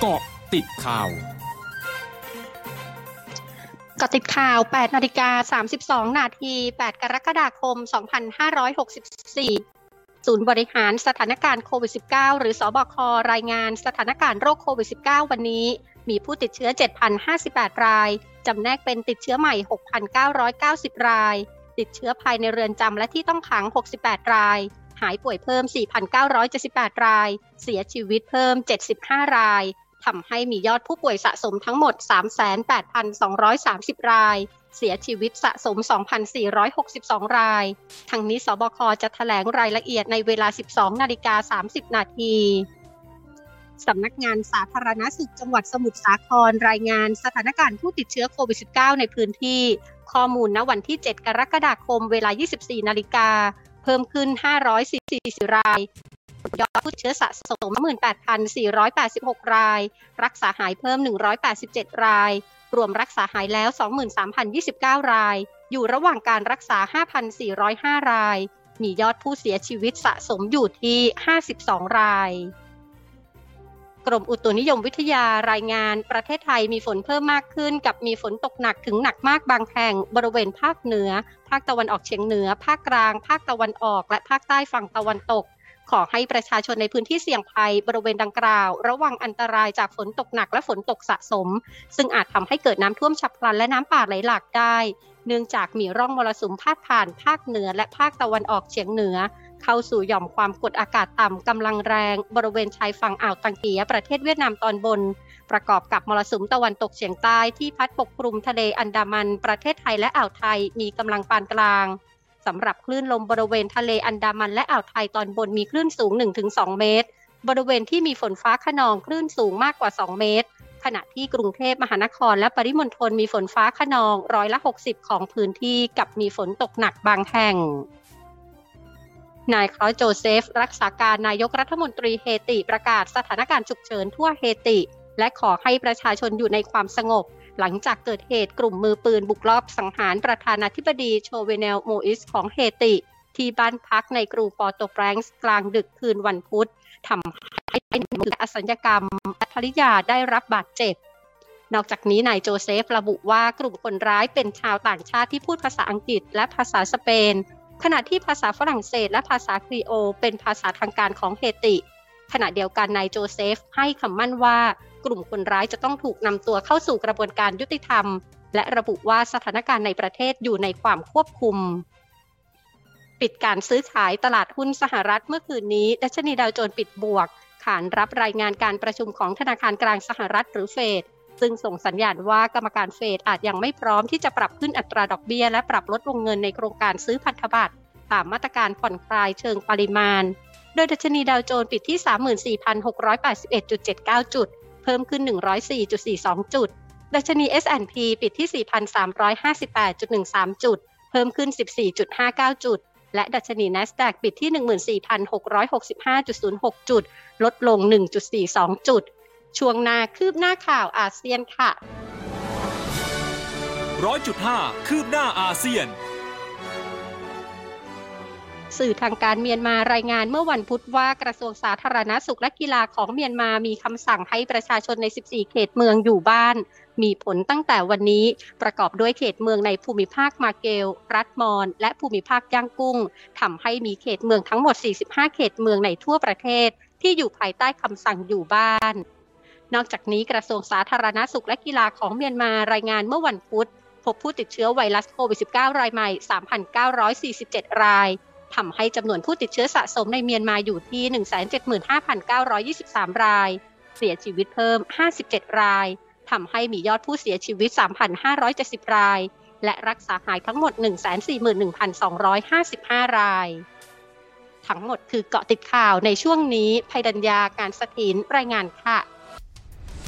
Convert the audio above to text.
เกาะติดข่าวกาะติดข่าว 8 นาฬิกา 32 นาที 8 กรกฎาคม 2564 ศูนย์บริหารสถานการณ์โควิด -19 หรือสอบครายงานสถานการณ์โรคโควิด -19 วันนี้ มีผู้ติดเชื้อ 7,058 ราย จำแนกเป็นติดเชื้อใหม่ 6,990 ราย ติดเชื้อภายในเรือนจำและที่ต้องขัง 68 ราย หายป่วยเพิ่ม 4,978 ราย เสียชีวิตเพิ่ม 75 ราย ทำให้มียอดผู้ป่วยสะสมทั้งหมด 38,230 ราย เสียชีวิตสะสม 2,462 ราย ทั้งนี้สบคจะถแถลงรายละเอียดในเวลา 12 นาฬิกา 30 นาทีสำนักงานสาธารณสุขจังหวัดสมุทรสาครรายงานสถานการณ์ผู้ติดเชื้อโควิด -19 ในพื้นที่ ข้อมูลณวันที่ 7 กรกฎาคมเวลา 24 นาฬิกา เพิ่มขึ้น 544 ราย ยอดผู้เชื้อสะสม 18,486 ราย รักษาหายเพิ่ม 187 ราย รวมรักษาหายแล้ว 23,029 ราย อยู่ระหว่างการรักษา 5,405 ราย มียอดผู้เสียชีวิตสะสมอยู่ที่ 52 รายกรมอุตุนิยมวิทยารายงาน ประเทศไทยมีฝนเพิ่มมากขึ้น กับมีฝนตกหนักถึงหนักมากบางแห่งบริเวณภาคเหนือ ภาคตะวันออกเฉียงเหนือ ภาคกลาง ภาคตะวันออก และภาคใต้ฝั่งตะวันตก ขอให้ประชาชนในพื้นที่เสี่ยงภัยบริเวณดังกล่าว ระวังอันตรายจากฝนตกหนักและฝนตกสะสม ซึ่งอาจทำให้เกิดน้ำท่วมฉับพลันและน้ำป่าไหลหลากได้ เนื่องจากมีร่องมรสุมพาดผ่านภาคเหนือและภาคตะวันออกเฉียงเหนือ เข้าสู่หย่อมความกดอากาศต่ำกำลังแรง บริเวณชายฝั่งอ่าวตังเกียประเทศเวียดนามตอนบน ประกอบกับมรสุมตะวันตกเฉียงใต้ที่พัดปกคลุมทะเลอันดามันประเทศไทยและอ่าวไทยมีกำลังปานกลาง สำหรับคลื่นลมบริเวณทะเลอันดามันและอ่าวไทยตอนบนมีคลื่นสูง 1-2 เมตร บริเวณที่มีฝนฟ้าขนองคลื่นสูงมากกว่า 2 เมตร ขณะที่กรุงเทพมหานครและปริมณฑลมีฝนฟ้าขนองร้อยละ 60 ของพื้นที่กับมีฝนตกหนักบางแห่งนายคลอยโจเซฟ รักษาการนายกรัฐมนตรีเฮติประกาศสถานการณ์ฉุกเฉินทั่วเฮติ และขอให้ประชาชนอยู่ในความสงบ หลังจากเกิดเหตุกลุ่มมือปืนบุกลอบสังหารประธานาธิบดีโชเวเนลโมอิสของเฮติ ที่บ้านพักในกรุงปอร์โตแปรงซ์กลางดึกคืนวันพุธทำให้โมอิสอสัญกรรมและภริยาได้รับบาดเจ็บ นอกจากนี้นายโจเซฟระบุว่ากลุ่มคนร้ายเป็นชาวต่างชาติที่พูดภาษาอังกฤษและภาษาสเปน ขณะที่ภาษาฝรั่งเศสและภาษาครีโอล เป็นภาษาทางการของเฮติ ขณะเดียวกันนายโจเซฟให้คำมั่นว่า กลุ่มคนร้ายจะต้องถูกนำตัวเข้าสู่กระบวนการยุติธรรม และระบุว่าสถานการณ์ในประเทศอยู่ในความควบคุม ปิดการซื้อขายตลาดหุ้นสหรัฐเมื่อคืนนี้ ดัชนีดาวโจนส์ปิดบวก ขานรับรายงานการประชุมของธนาคารกลางสหรัฐหรือเฟดซึ่งส่งสัญญาณว่ากรรมการเฟดอาจยังไม่พร้อมที่จะปรับขึ้นอัตราดอกเบี้ย และปรับลดวงเงินในโครงการซื้อพันธบัตรตามมาตรการผ่อนคลายเชิงปริมาณ โดยดัชนีดาวโจนส์ปิดที่ 34,681.79 จุด เพิ่มขึ้น 104.42 จุด ดัชนี S&P ปิดที่ 4,358.13 จุด เพิ่มขึ้น 14.59 จุด และดัชนี NASDAQ ปิดที่ 14,665.06 จุด ลดลง 1.42 จุด ช่วงหน้าคืบหน้าข่าวอาเซียนค่ะร้อยจุดห้าคืบหน้าอาเซียน สื่อทางการเมียนมารายงานเมื่อวันพุธว่ากระทรวงสาธารณาสุขและกีฬาของเมียนมามีคำสั่งให้ประชาชนใน 14 เขตเมืองอยู่บ้าน มีผลตั้งแต่วันนี้ประกอบด้วยเขตเมืองในภูมิภาคมาเกล รัฐมอน และภูมิภาคย่างกุ้งทำให้มีเขตเมืองทั้งหมด 45 เขตเมืองในทั่วประเทศ ที่อยู่ภายใต้คำสั่งอยู่บ้าน นอกจากนี้กระทรวงสาธารณาสุขและกีฬาของเมียนมารายงานเมื่อวันพุธพบผู้ติดเชื้อไวรัสโควิด -19 รายใหม่ 3,947 ราย ทำให้จำนวนผู้ติดเชื้อสะสมในเมียนมาอยู่ที่ 175,923 ราย เสียชีวิตเพิ่ม 57 รายทำให้มียอดผู้เสียชีวิต 3,570 ราย และรักษาหายทั้งหมด 141,255 ราย ทั้งหมดคือเกาะติดข่าวในช่วงนี้ภัยดัญญาการสถินรายงานค่ะ